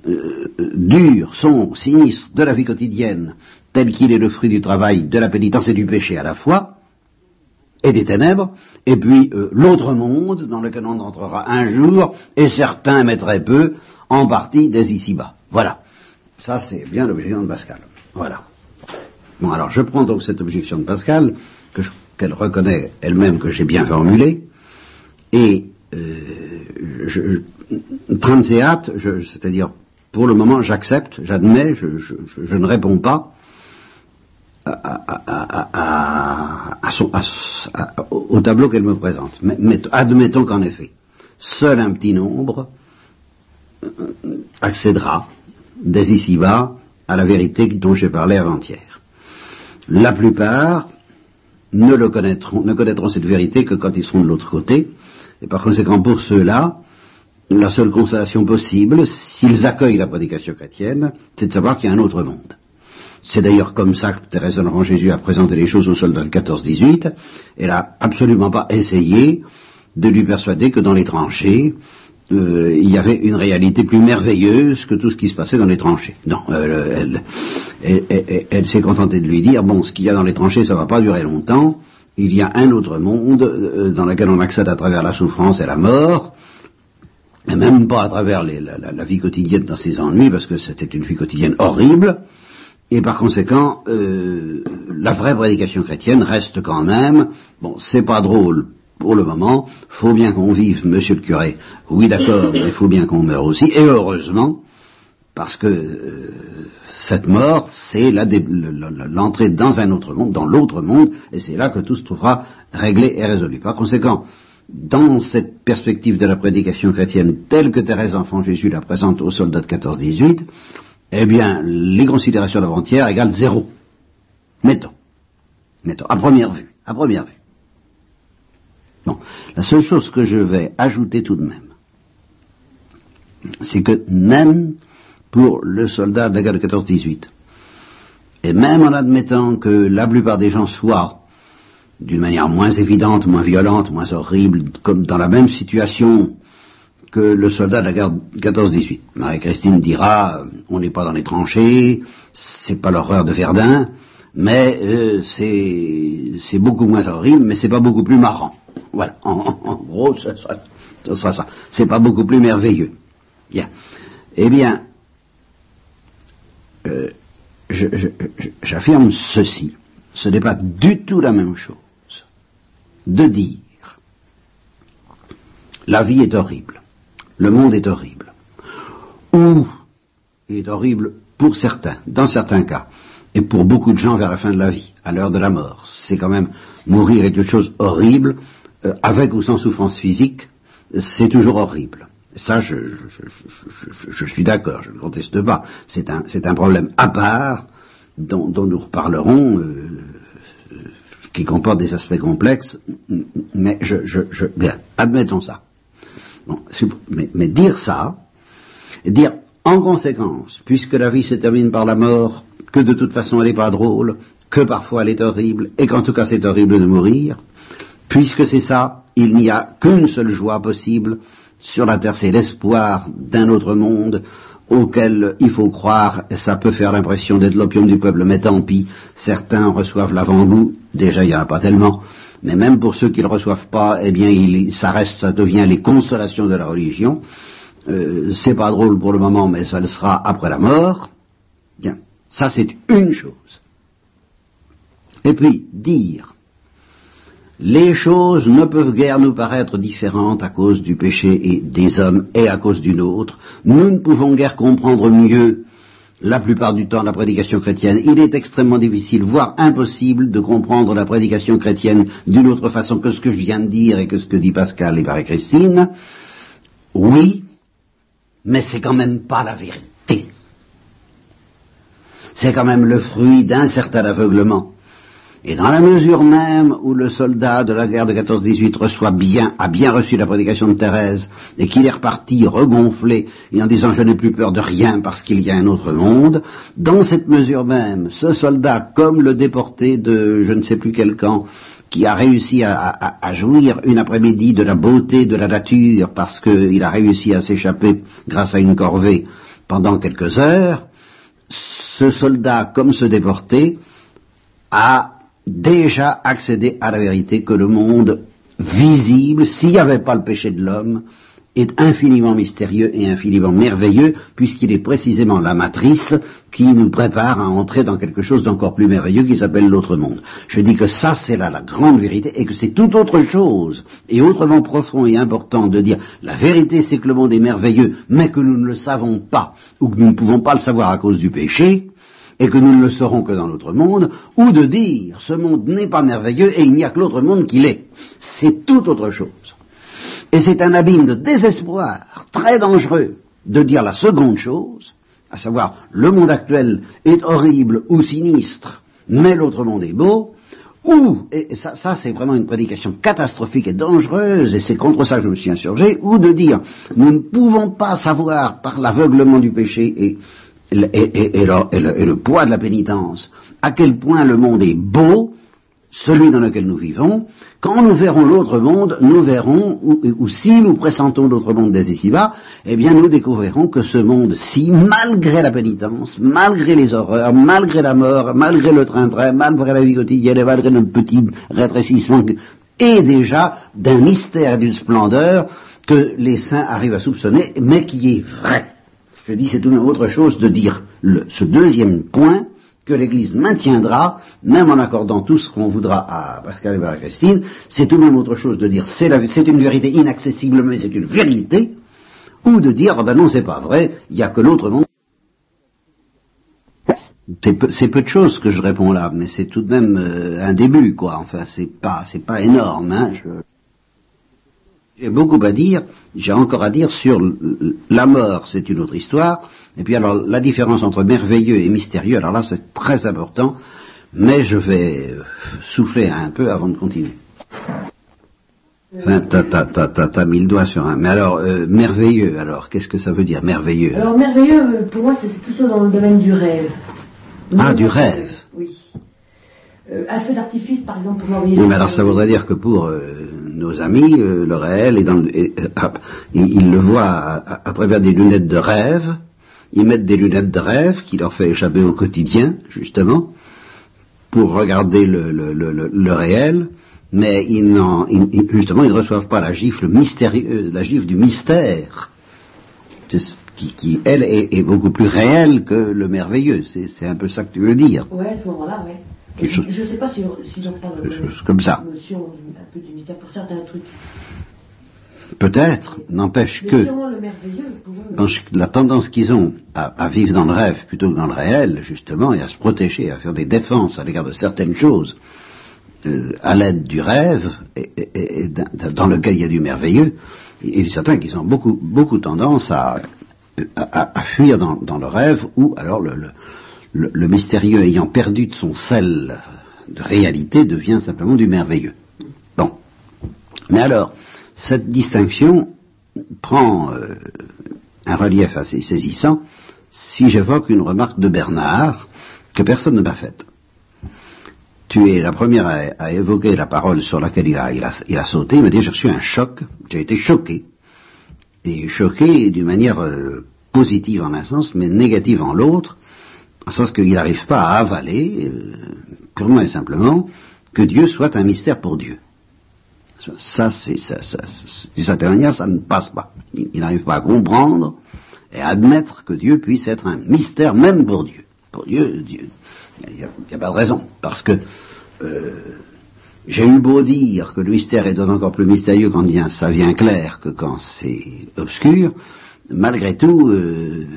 euh, dur, sombre, sinistre de la vie quotidienne, tel qu'il est le fruit du travail, de la pénitence et du péché à la fois, et des ténèbres, et puis euh, l'autre monde dans lequel on entrera un jour, et certains, mais très peu, en partie des ici-bas. Voilà. Ça, c'est bien l'objection de Pascal. Voilà. Bon, alors je prends donc cette objection de Pascal, qu'elle reconnaît elle-même que j'ai bien formulée, et euh, je, c'est-à-dire pour le moment j'accepte, j'admets, je, ne réponds pas au tableau qu'elle me présente. Admettons qu'en effet, seul un petit nombre euh, accédera dès ici-bas à la vérité dont j'ai parlé avant-hier. La plupart ne, connaîtront, ne connaîtront cette vérité que quand ils seront de l'autre côté, et par conséquent pour ceux-là, la seule consolation possible, s'ils accueillent la prédication chrétienne, c'est de savoir qu'il y a un autre monde. C'est d'ailleurs comme ça que Thérèse de Jésus a présenté les choses aux soldats de 14-18. Elle n'a absolument pas essayé de lui persuader que dans les tranchées, euh, il y avait une réalité plus merveilleuse que tout ce qui se passait dans les tranchées. Non, elle, s'est contentée de lui dire, bon, ce qu'il y a dans les tranchées, ça ne va pas durer longtemps, il y a un autre monde euh, dans lequel on accède à travers la souffrance et la mort, mais même pas à travers la, vie quotidienne dans ses ennuis, parce que c'était une vie quotidienne horrible, et par conséquent, euh, la vraie prédication chrétienne reste quand même, bon, c'est pas drôle pour le moment, faut bien qu'on vive, monsieur le curé. Oui, d'accord, mais faut bien qu'on meure aussi, et heureusement, parce que euh, cette mort, c'est l'entrée dans un autre monde, dans l'autre monde, et c'est là que tout se trouvera réglé et résolu. Par conséquent, dans cette perspective de la prédication chrétienne telle que Thérèse Enfant Jésus la présente aux soldats de 14-18, eh bien, les considérations d'avant-hier égale zéro. Mettons. Mettons. À première vue. À première vue. Non. La seule chose que je vais ajouter tout de même, c'est que même pour le soldat de la guerre de 14-18, et même en admettant que la plupart des gens soient d'une manière moins évidente, moins violente, moins horrible, comme dans la même situation que le soldat de la guerre 14-18. Marie-Christine dira, on n'est pas dans les tranchées, c'est pas l'horreur de Verdun, mais euh, c'est beaucoup moins horrible, mais c'est pas beaucoup plus marrant. Voilà, en, gros, ce sera, ça. C'est pas beaucoup plus merveilleux. Bien. Eh bien, euh, j'affirme ceci. Ce n'est pas du tout la même chose de dire la vie est horrible, le monde est horrible, ou est horrible pour certains, dans certains cas, et pour beaucoup de gens vers la fin de la vie, à l'heure de la mort. C'est quand même mourir est une chose horrible, euh, avec ou sans souffrance physique, c'est toujours horrible. Ça, je, suis d'accord, je ne conteste pas. C'est un, un, problème à part dont, nous reparlerons. Euh, qui comporte des aspects complexes, mais je, je, bien, admettons ça. Mais, dire ça, dire en conséquence, puisque la vie se termine par la mort, que de toute façon elle n'est pas drôle, que parfois elle est horrible, et qu'en tout cas c'est horrible de mourir, puisque c'est ça, il n'y a qu'une seule joie possible sur la terre, c'est l'espoir d'un autre monde auquel il faut croire, ça peut faire l'impression d'être l'opium du peuple, mais tant pis, certains reçoivent l'avant-goût, déjà il n'y en a pas tellement, mais même pour ceux qui ne le reçoivent pas, eh bien il, ça reste, ça devient les consolations de la religion. Euh, c'est pas drôle pour le moment, mais ça le sera après la mort. Bien, ça c'est une chose. Et puis, dire les choses ne peuvent guère nous paraître différentes à cause du péché et des hommes et à cause d'une autre. Nous ne pouvons guère comprendre mieux la plupart du temps la prédication chrétienne. Il est extrêmement difficile, voire impossible, de comprendre la prédication chrétienne d'une autre façon que ce que je viens de dire et que ce que dit Pascal et Marie-Christine. Oui, mais c'est quand même pas la vérité. C'est quand même le fruit d'un certain aveuglement. Et dans la mesure même où le soldat de la guerre de 14-18 reçoit bien, a bien reçu la prédication de Thérèse, et qu'il est reparti regonflé, et en disant je n'ai plus peur de rien parce qu'il y a un autre monde, dans cette mesure même, ce soldat, comme le déporté de je ne sais plus quel camp, qui a réussi à, jouir une après-midi de la beauté de la nature parce qu'il a réussi à s'échapper grâce à une corvée pendant quelques heures, ce soldat, comme ce déporté, a déjà accédé à la vérité que le monde visible, s'il n'y avait pas le péché de l'homme, est infiniment mystérieux et infiniment merveilleux, puisqu'il est précisément la matrice qui nous prépare à entrer dans quelque chose d'encore plus merveilleux qui s'appelle l'autre monde. Je dis que ça, c'est là la grande vérité, et que c'est tout autre chose, et autrement profond et important de dire la vérité, c'est que le monde est merveilleux, mais que nous ne le savons pas, ou que nous ne pouvons pas le savoir à cause du péché, et que nous ne le saurons que dans l'autre monde, ou de dire ce monde n'est pas merveilleux et il n'y a que l'autre monde qui l'est. C'est tout autre chose. Et c'est un abîme de désespoir très dangereux de dire la seconde chose, à savoir le monde actuel est horrible ou sinistre, mais l'autre monde est beau, ou, et ça, ça c'est vraiment une prédication catastrophique et dangereuse, et c'est contre ça que je me suis insurgé, ou de dire nous ne pouvons pas savoir par l'aveuglement du péché et, et, le, poids de la pénitence à quel point le monde est beau, celui dans lequel nous vivons, quand nous verrons l'autre monde, nous verrons, ou, si nous pressentons l'autre monde dès ici-bas, eh bien nous découvrirons que ce monde-ci, malgré la pénitence, malgré les horreurs, malgré la mort, malgré le train-train, malgré la vie quotidienne et malgré notre petit rétrécissement, est déjà d'un mystère et d'une splendeur que les saints arrivent à soupçonner, mais qui est vrai. Je dis c'est tout même autre chose de dire ce deuxième point, que l'Église maintiendra, même en accordant tout ce qu'on voudra à Pascal et à Christine, c'est tout de même autre chose de dire c'est, une vérité inaccessible, mais c'est une vérité, ou de dire, ah ben non, c'est pas vrai, il n'y a que l'autre monde. C'est peu, de choses que je réponds là, mais c'est tout de même euh, un début, quoi. Enfin, c'est pas, c'est pas énorme. Hein. J'ai beaucoup à dire, j'ai encore à dire sur la mort, c'est une autre histoire, et puis alors la différence entre merveilleux et mystérieux, alors là c'est très important, mais je vais euh, souffler un peu avant de continuer. Enfin, t'as mis le doigt sur un. Mais alors, euh, merveilleux, alors, qu'est-ce que ça veut dire, merveilleux? Alors, merveilleux, pour moi, c'est plutôt dans le domaine du rêve. Ah, du rêve Oui. Euh, un feu d'artifice, par exemple, pour Oui, mais alors ça voudrait dire que pour nos amis, le réel, est dans, ils, le voient à, travers des lunettes de rêve, ils mettent des lunettes de rêve qui leur fait échapper au quotidien, justement, pour regarder le, réel, mais ils justement, ils ne reçoivent pas la gifle mystérieuse, la gifle du mystère, qui, elle, est, beaucoup plus réelle que le merveilleux. C'est un peu ça que tu veux dire. Oui, à ce moment-là, oui. Je ne sais pas si, si j'en parle comme ça. notion un peu du mystère pour certains trucs. Peut-être, n'empêche que la tendance qu'ils ont à, vivre dans le rêve plutôt que dans le réel, justement, et à se protéger, à faire des défenses à l'égard de certaines choses, euh, à l'aide du rêve, et, dans lequel il y a du merveilleux, il est certain qu'ils ont beaucoup, beaucoup tendance à, fuir dans, le rêve, ou alors le, le mystérieux ayant perdu de son sel de réalité devient simplement du merveilleux. Bon. Mais alors, cette distinction prend euh, un relief assez saisissant si j'évoque une remarque de Bernard que personne ne m'a faite. Tu es la première à, évoquer la parole sur laquelle il a, il a, sauté. Il m'a dit j'ai reçu un choc, j'ai été choqué. Et choqué d'une manière euh, positive en un sens, mais négative en l'autre, en sens qu'il n'arrive pas à avaler, euh, purement et simplement, que Dieu soit un mystère pour Dieu. Ça, c'est ça, ça, d'une certaine manière, ça ne passe pas. Il, n'arrive pas à comprendre et à admettre que Dieu puisse être un mystère même pour Dieu. Pour Dieu, Dieu, il n'y a, pas de raison. Parce que euh, j'ai eu beau dire que le mystère est encore plus mystérieux quand ça vient clair que quand c'est obscur, malgré tout, euh,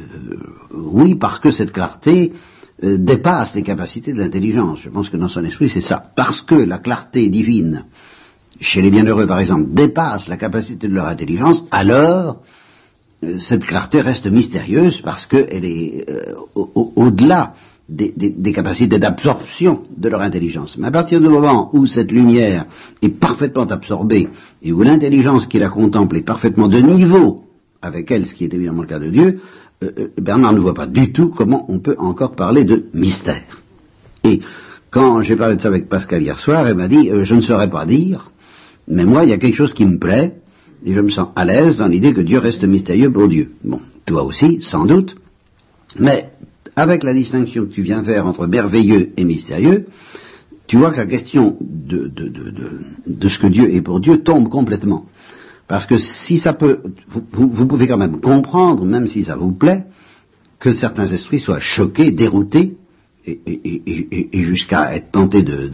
oui, parce que cette clarté euh, dépasse les capacités de l'intelligence. Je pense que dans son esprit, c'est ça. Parce que la clarté divine chez les bienheureux par exemple, dépasse la capacité de leur intelligence, alors euh, cette clarté reste mystérieuse parce qu'elle est euh, au-delà des, capacités d'absorption de leur intelligence. Mais à partir du moment où cette lumière est parfaitement absorbée et où l'intelligence qui la contemple est parfaitement de niveau avec elle, ce qui est évidemment le cas de Dieu, euh, Bernard ne voit pas du tout comment on peut encore parler de mystère. Et quand j'ai parlé de ça avec Pascal hier soir, elle m'a dit, je ne saurais pas dire mais moi, il y a quelque chose qui me plaît, et je me sens à l'aise dans l'idée que Dieu reste mystérieux pour Dieu. Bon, toi aussi, sans doute, Mais avec la distinction que tu viens faire entre merveilleux et mystérieux, tu vois que la question de, ce que Dieu est pour Dieu tombe complètement. Parce que si ça peut, vous, pouvez quand même comprendre, même si ça vous plaît, que certains esprits soient choqués, déroutés, et, jusqu'à être tentés de,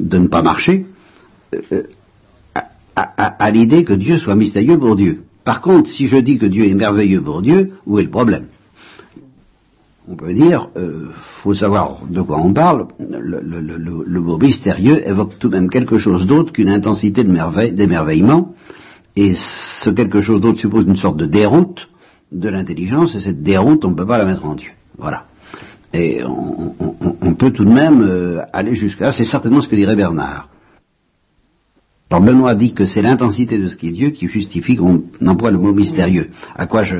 de, ne pas marcher, euh, à l'idée que Dieu soit mystérieux pour Dieu. Par contre, si je dis que Dieu est merveilleux pour Dieu, où est le problème? On peut dire, euh, faut savoir de quoi on parle. Le, mot mystérieux évoque tout de même quelque chose d'autre qu'une intensité d'émerveillement, et ce quelque chose d'autre suppose une sorte de déroute de l'intelligence, et cette déroute, on ne peut pas la mettre en Dieu. Voilà. Et on, peut tout de même euh, aller jusqu'à là. C'est certainement ce que dirait Bernard. Alors Benoît dit que c'est l'intensité de ce qui est Dieu qui justifie qu'on emploie le mot mystérieux. À quoi je,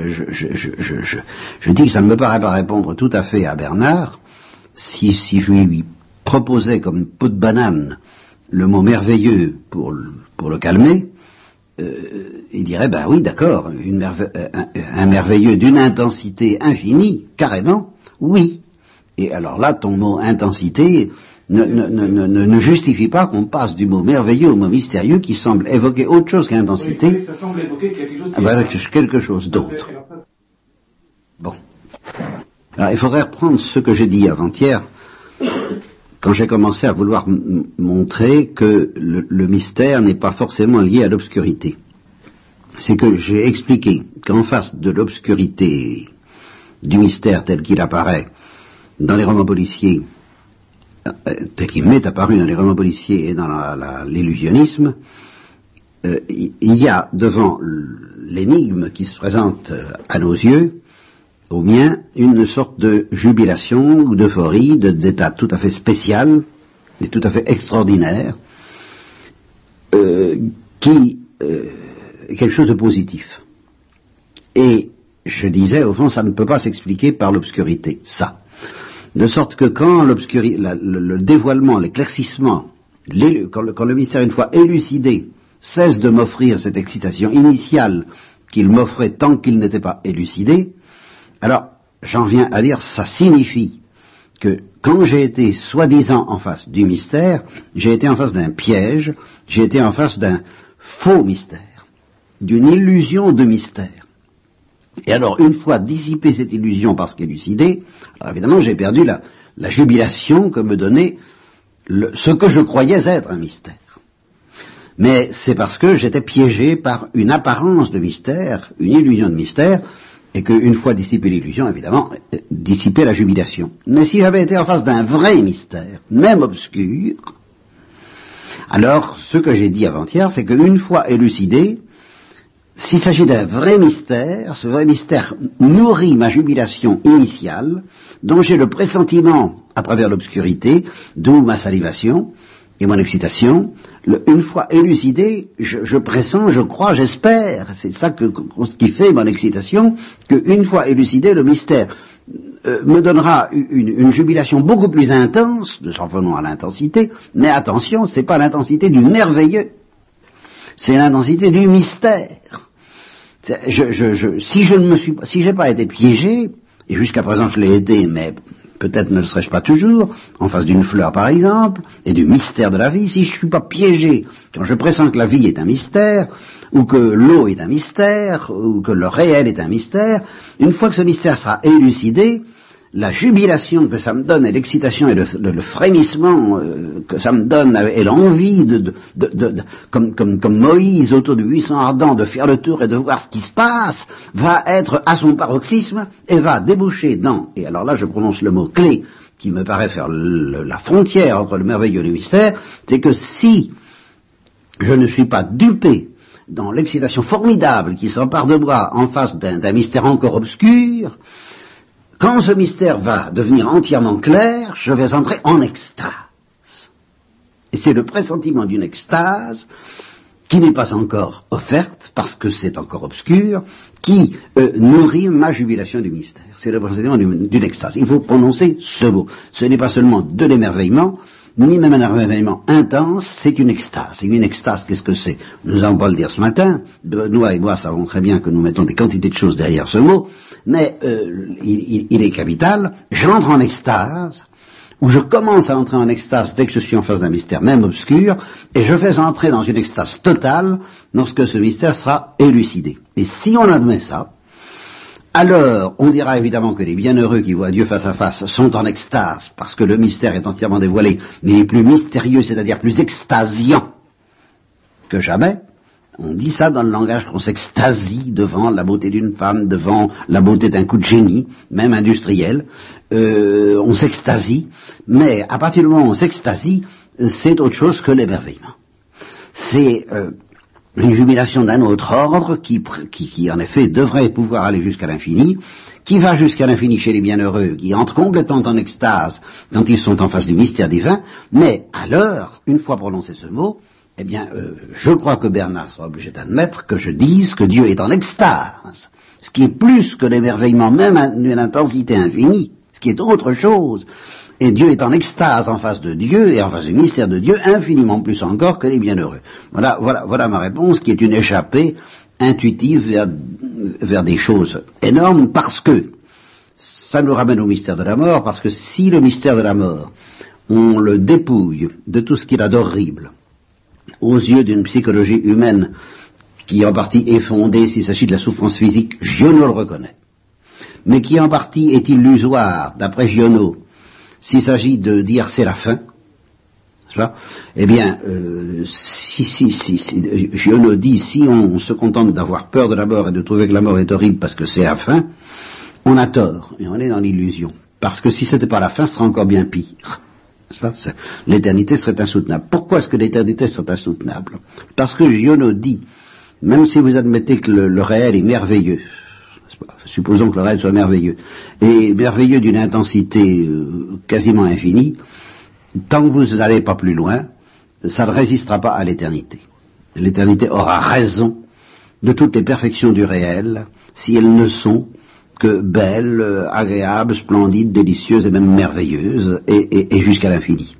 dis que ça ne me paraît pas répondre tout à fait à Bernard si, je lui proposais comme peau de banane le mot merveilleux pour, le calmer, euh, il dirait, ben oui, d'accord, un merveilleux d'une intensité infinie, carrément, oui. Et alors là, ton mot intensité, ne, ne, justifie pas qu'on passe du mot merveilleux au mot mystérieux qui semble évoquer autre chose qu'intensité. ça semble évoquer quelque chose, ah bah, quelque chose d'autre. Bon. Alors il faudrait reprendre ce que j'ai dit avant-hier, quand j'ai commencé à vouloir montrer que le, mystère n'est pas forcément lié à l'obscurité. C'est que j'ai expliqué qu'en face de l'obscurité du mystère tel qu'il apparaît dans les romans policiers, tel qu'il m'est apparu dans les romans policiers et dans l'illusionnisme, euh, il y a devant l'énigme qui se présente euh, à nos yeux, au mien, une sorte de jubilation ou d'euphorie, d'état tout à fait spécial et tout à fait extraordinaire, qui est quelque chose de positif. Et je disais, au fond, ça ne peut pas s'expliquer par l'obscurité, ça. De sorte que quand le, dévoilement, l'éclaircissement, quand, quand, le mystère, une fois élucidé, cesse de m'offrir cette excitation initiale qu'il m'offrait tant qu'il n'était pas élucidé, alors j'en viens à dire ça signifie que quand j'ai été soi-disant en face du mystère, j'ai été en face d'un piège, j'ai été en face d'un faux mystère, d'une illusion de mystère. Et alors, une fois dissipée cette illusion parce qu'élucidée, alors évidemment, j'ai perdu la, jubilation que me donnait ce que je croyais être un mystère. Mais c'est parce que j'étais piégé par une apparence de mystère, une illusion de mystère, et qu'une fois dissipée l'illusion, évidemment, dissipée la jubilation. Mais si j'avais été en face d'un vrai mystère, même obscur, alors ce que j'ai dit avant-hier, c'est qu'une fois élucidé, s'il s'agit d'un vrai mystère, ce vrai mystère nourrit ma jubilation initiale, dont j'ai le pressentiment, à travers l'obscurité, d'où ma salivation et mon excitation. une fois élucidé, je, pressens, je crois, j'espère, c'est ça qui fait mon excitation, qu'une fois élucidé, le mystère euh, me donnera une, jubilation beaucoup plus intense, de s'en venons à l'intensité, mais attention, c'est pas l'intensité du merveilleux, c'est l'intensité du mystère. si je ne me suis si j'ai pas été piégé, et jusqu'à présent je l'ai été, mais peut-être ne le serais-je pas toujours, en face d'une fleur par exemple, et du mystère de la vie, si je ne suis pas piégé quand je pressens que la vie est un mystère, ou que l'eau est un mystère, ou que le réel est un mystère, une fois que ce mystère sera élucidé, la jubilation que ça me donne et l'excitation et le, frémissement euh, que ça me donne et l'envie de, comme, comme, Moïse autour du buisson ardent de faire le tour et de voir ce qui se passe va être à son paroxysme et va déboucher dans, et alors là je prononce le mot clé qui me paraît faire la frontière entre le merveilleux et le mystère, c'est que si je ne suis pas dupé dans l'excitation formidable qui s'empare de moi en face d'un mystère encore obscur, quand ce mystère va devenir entièrement clair, je vais entrer en extase. Et c'est le pressentiment d'une extase qui n'est pas encore offerte, parce que c'est encore obscur, qui euh, nourrit ma jubilation du mystère. C'est le pressentiment d'une extase. Il faut prononcer ce mot. Ce n'est pas seulement de l'émerveillement, ni même un émerveillement intense, c'est une extase. Et une extase, qu'est-ce que c'est? Nous n'allons pas le dire ce matin, Benoît et moi savons très bien que nous mettons des quantités de choses derrière ce mot, mais euh, il, est capital, j'entre en extase, ou je commence à entrer en extase dès que je suis en face d'un mystère, même obscur, et je fais entrer dans une extase totale lorsque ce mystère sera élucidé. Et si on admet ça, alors on dira évidemment que les bienheureux qui voient Dieu face à face sont en extase, parce que le mystère est entièrement dévoilé, mais plus mystérieux, c'est-à-dire plus extasiant que jamais, on dit ça dans le langage qu'on s'extasie devant la beauté d'une femme, devant la beauté d'un coup de génie, même industriel. Euh, on s'extasie, mais à partir du moment où on s'extasie, c'est autre chose que l'émerveillement. C'est euh, une jubilation d'un autre ordre qui, en effet devrait pouvoir aller jusqu'à l'infini, qui va jusqu'à l'infini chez les bienheureux, qui entrent complètement en extase quand ils sont en face du mystère divin, mais alors, une fois prononcé ce mot, eh bien, euh, je crois que Bernard sera obligé d'admettre que je dise que Dieu est en extase, ce qui est plus que l'émerveillement même d'une intensité infinie, ce qui est autre chose. Et Dieu est en extase en face de Dieu et en face du mystère de Dieu, infiniment plus encore que les bienheureux. Voilà, voilà, voilà ma réponse, qui est une échappée intuitive vers, vers des choses énormes, parce que ça nous ramène au mystère de la mort, parce que si le mystère de la mort, on le dépouille de tout ce qu'il a d'horrible, aux yeux d'une psychologie humaine qui en partie est fondée s'il s'agit de la souffrance physique, Giono le reconnaît, mais qui en partie est illusoire, d'après Giono, s'il s'agit de dire c'est la fin, eh bien, euh, si, si, si, si, Giono dit si on se contente d'avoir peur de la mort et de trouver que la mort est horrible parce que c'est la fin, on a tort et on est dans l'illusion. Parce que si c'était pas la fin, ce serait encore bien pire. L'éternité serait insoutenable. Pourquoi est-ce que l'éternité serait insoutenable? Parce que Giono dit, même si vous admettez que le, réel est merveilleux, supposons que le réel soit merveilleux, et merveilleux d'une intensité euh, quasiment infinie, tant que vous n'allez pas plus loin, ça ne résistera pas à l'éternité. L'éternité aura raison de toutes les perfections du réel si elles ne sont que belle, euh, agréable, splendide, délicieuse et même merveilleuse, et, jusqu'à l'infini.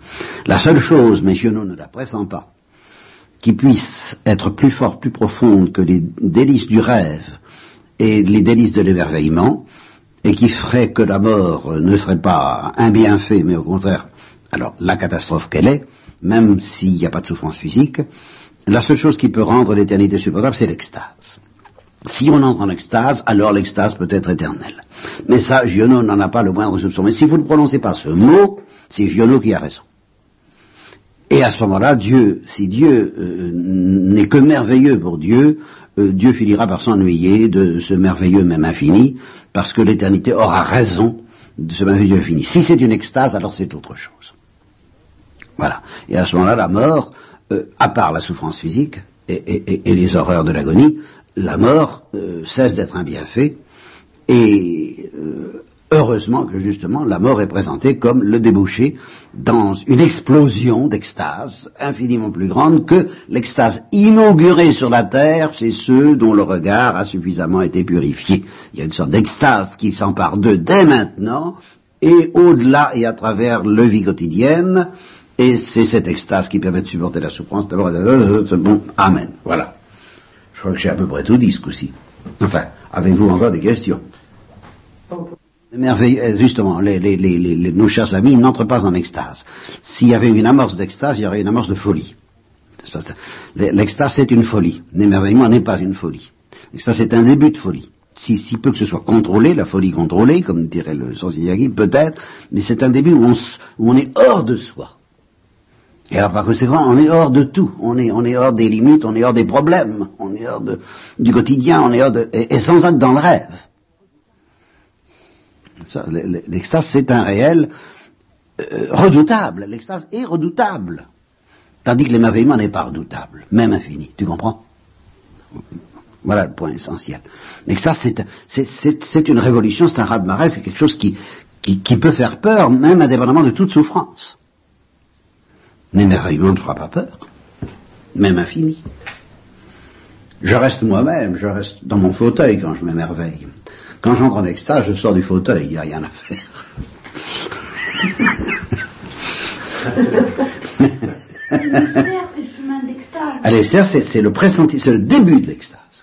La seule chose, mais Giono ne la pressent pas, qui puisse être plus forte, plus profonde que les délices du rêve et les délices de l'émerveillement, et qui ferait que la mort ne serait pas un bienfait, mais au contraire, alors la catastrophe qu'elle est, même s'il n'y a pas de souffrance physique, la seule chose qui peut rendre l'éternité supportable, c'est l'extase. Si on entre en extase, alors l'extase peut être éternelle. Mais ça, Giono n'en a pas le moindre soupçon. Mais si vous ne prononcez pas ce mot, c'est Giono qui a raison. Et à ce moment-là, Dieu, si Dieu euh, n'est que merveilleux pour Dieu, euh, Dieu finira par s'ennuyer de ce merveilleux même infini, parce que l'éternité aura raison de ce merveilleux infini. Si c'est une extase, alors c'est autre chose. Voilà. Et à ce moment-là, la mort, euh, à part la souffrance physique et les horreurs de l'agonie, la mort euh, cesse d'être un bienfait, et euh, heureusement que justement la mort est présentée comme le débouché dans une explosion d'extase infiniment plus grande que l'extase inaugurée sur la terre chez ceux dont le regard a suffisamment été purifié. Il y a une sorte d'extase qui s'empare d'eux dès maintenant, et au-delà et à travers le vie quotidienne, et c'est cette extase qui permet de supporter la souffrance. D'abord, bon, Amen. Voilà. Je crois que j'ai à peu près tout dit ce coup-ci. Enfin, avez-vous encore des questions? Merveilleux, justement, nos chers amis n'entrent pas en extase. S'il y avait une amorce d'extase, il y aurait une amorce de folie. L'extase, c'est une folie. L'émerveillement n'est pas une folie. L'extase, c'est un début de folie. Si, peu que ce soit contrôlé, la folie contrôlée, comme dirait le Yagi, peut-être, mais c'est un début où on est hors de soi. Et alors par conséquent, on est hors de tout, on est, hors des limites, on est hors des problèmes, on est hors du quotidien, on est hors de, et, sans être dans le rêve. L'extase, c'est un réel euh, redoutable. L'extase est redoutable. Tandis que l'émerveillement n'est pas redoutable, même infini. Tu comprends? Voilà le point essentiel. L'extase, c'est une révolution, c'est un raz-de-marée, c'est quelque chose qui, qui, qui peut faire peur, même indépendamment de toute souffrance. L'émerveillement ne fera pas peur, même infini. Je reste moi-même, je reste dans mon fauteuil quand je m'émerveille. Quand j'entre en extase, je sors du fauteuil, il n'y a rien à faire. le mystère, c'est le chemin d'extase. L'extase, c'est le pressenti, c'est le début de l'extase.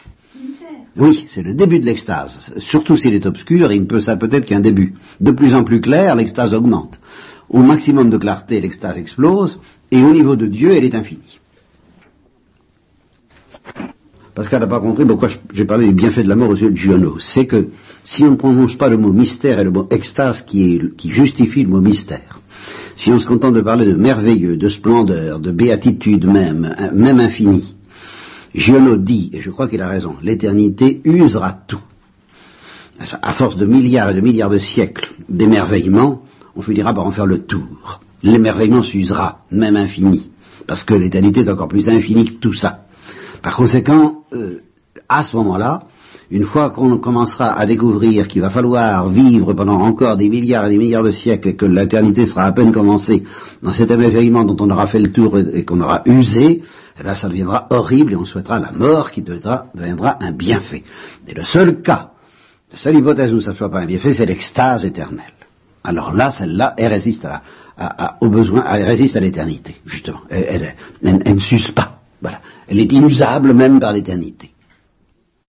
Oui, c'est le début de l'extase. Surtout s'il est obscur, il peut ça peut-être qu'un début. De plus en plus clair, l'extase augmente. Au maximum de clarté, l'extase explose, et au niveau de Dieu, elle est infinie. Pascal n'a pas compris pourquoi j'ai parlé du bienfait de la mort au sujet de Giono. C'est que si on ne prononce pas le mot mystère et le mot extase qui, justifie le mot mystère, si on se contente de parler de merveilleux, de splendeur, de béatitude même, même infinie, Giono dit, et je crois qu'il a raison, l'éternité usera tout. À force de milliards et de milliards de siècles d'émerveillement, on finira par en faire le tour. L'émerveillement s'usera, même infini, parce que l'éternité est encore plus infinie que tout ça. Par conséquent, euh, à ce moment-là, une fois qu'on commencera à découvrir qu'il va falloir vivre pendant encore des milliards et des milliards de siècles et que l'éternité sera à peine commencée dans cet émerveillement dont on aura fait le tour et qu'on aura usé, eh bien ça deviendra horrible et on souhaitera la mort qui deviendra, un bienfait. Et le seul cas, la seule hypothèse où ça ne soit pas un bienfait, c'est l'extase éternelle. Alors là, celle-là, elle résiste à, au besoin, elle résiste à l'éternité, justement. Elle, elle, ne s'use pas. Voilà. Elle est inusable même par l'éternité.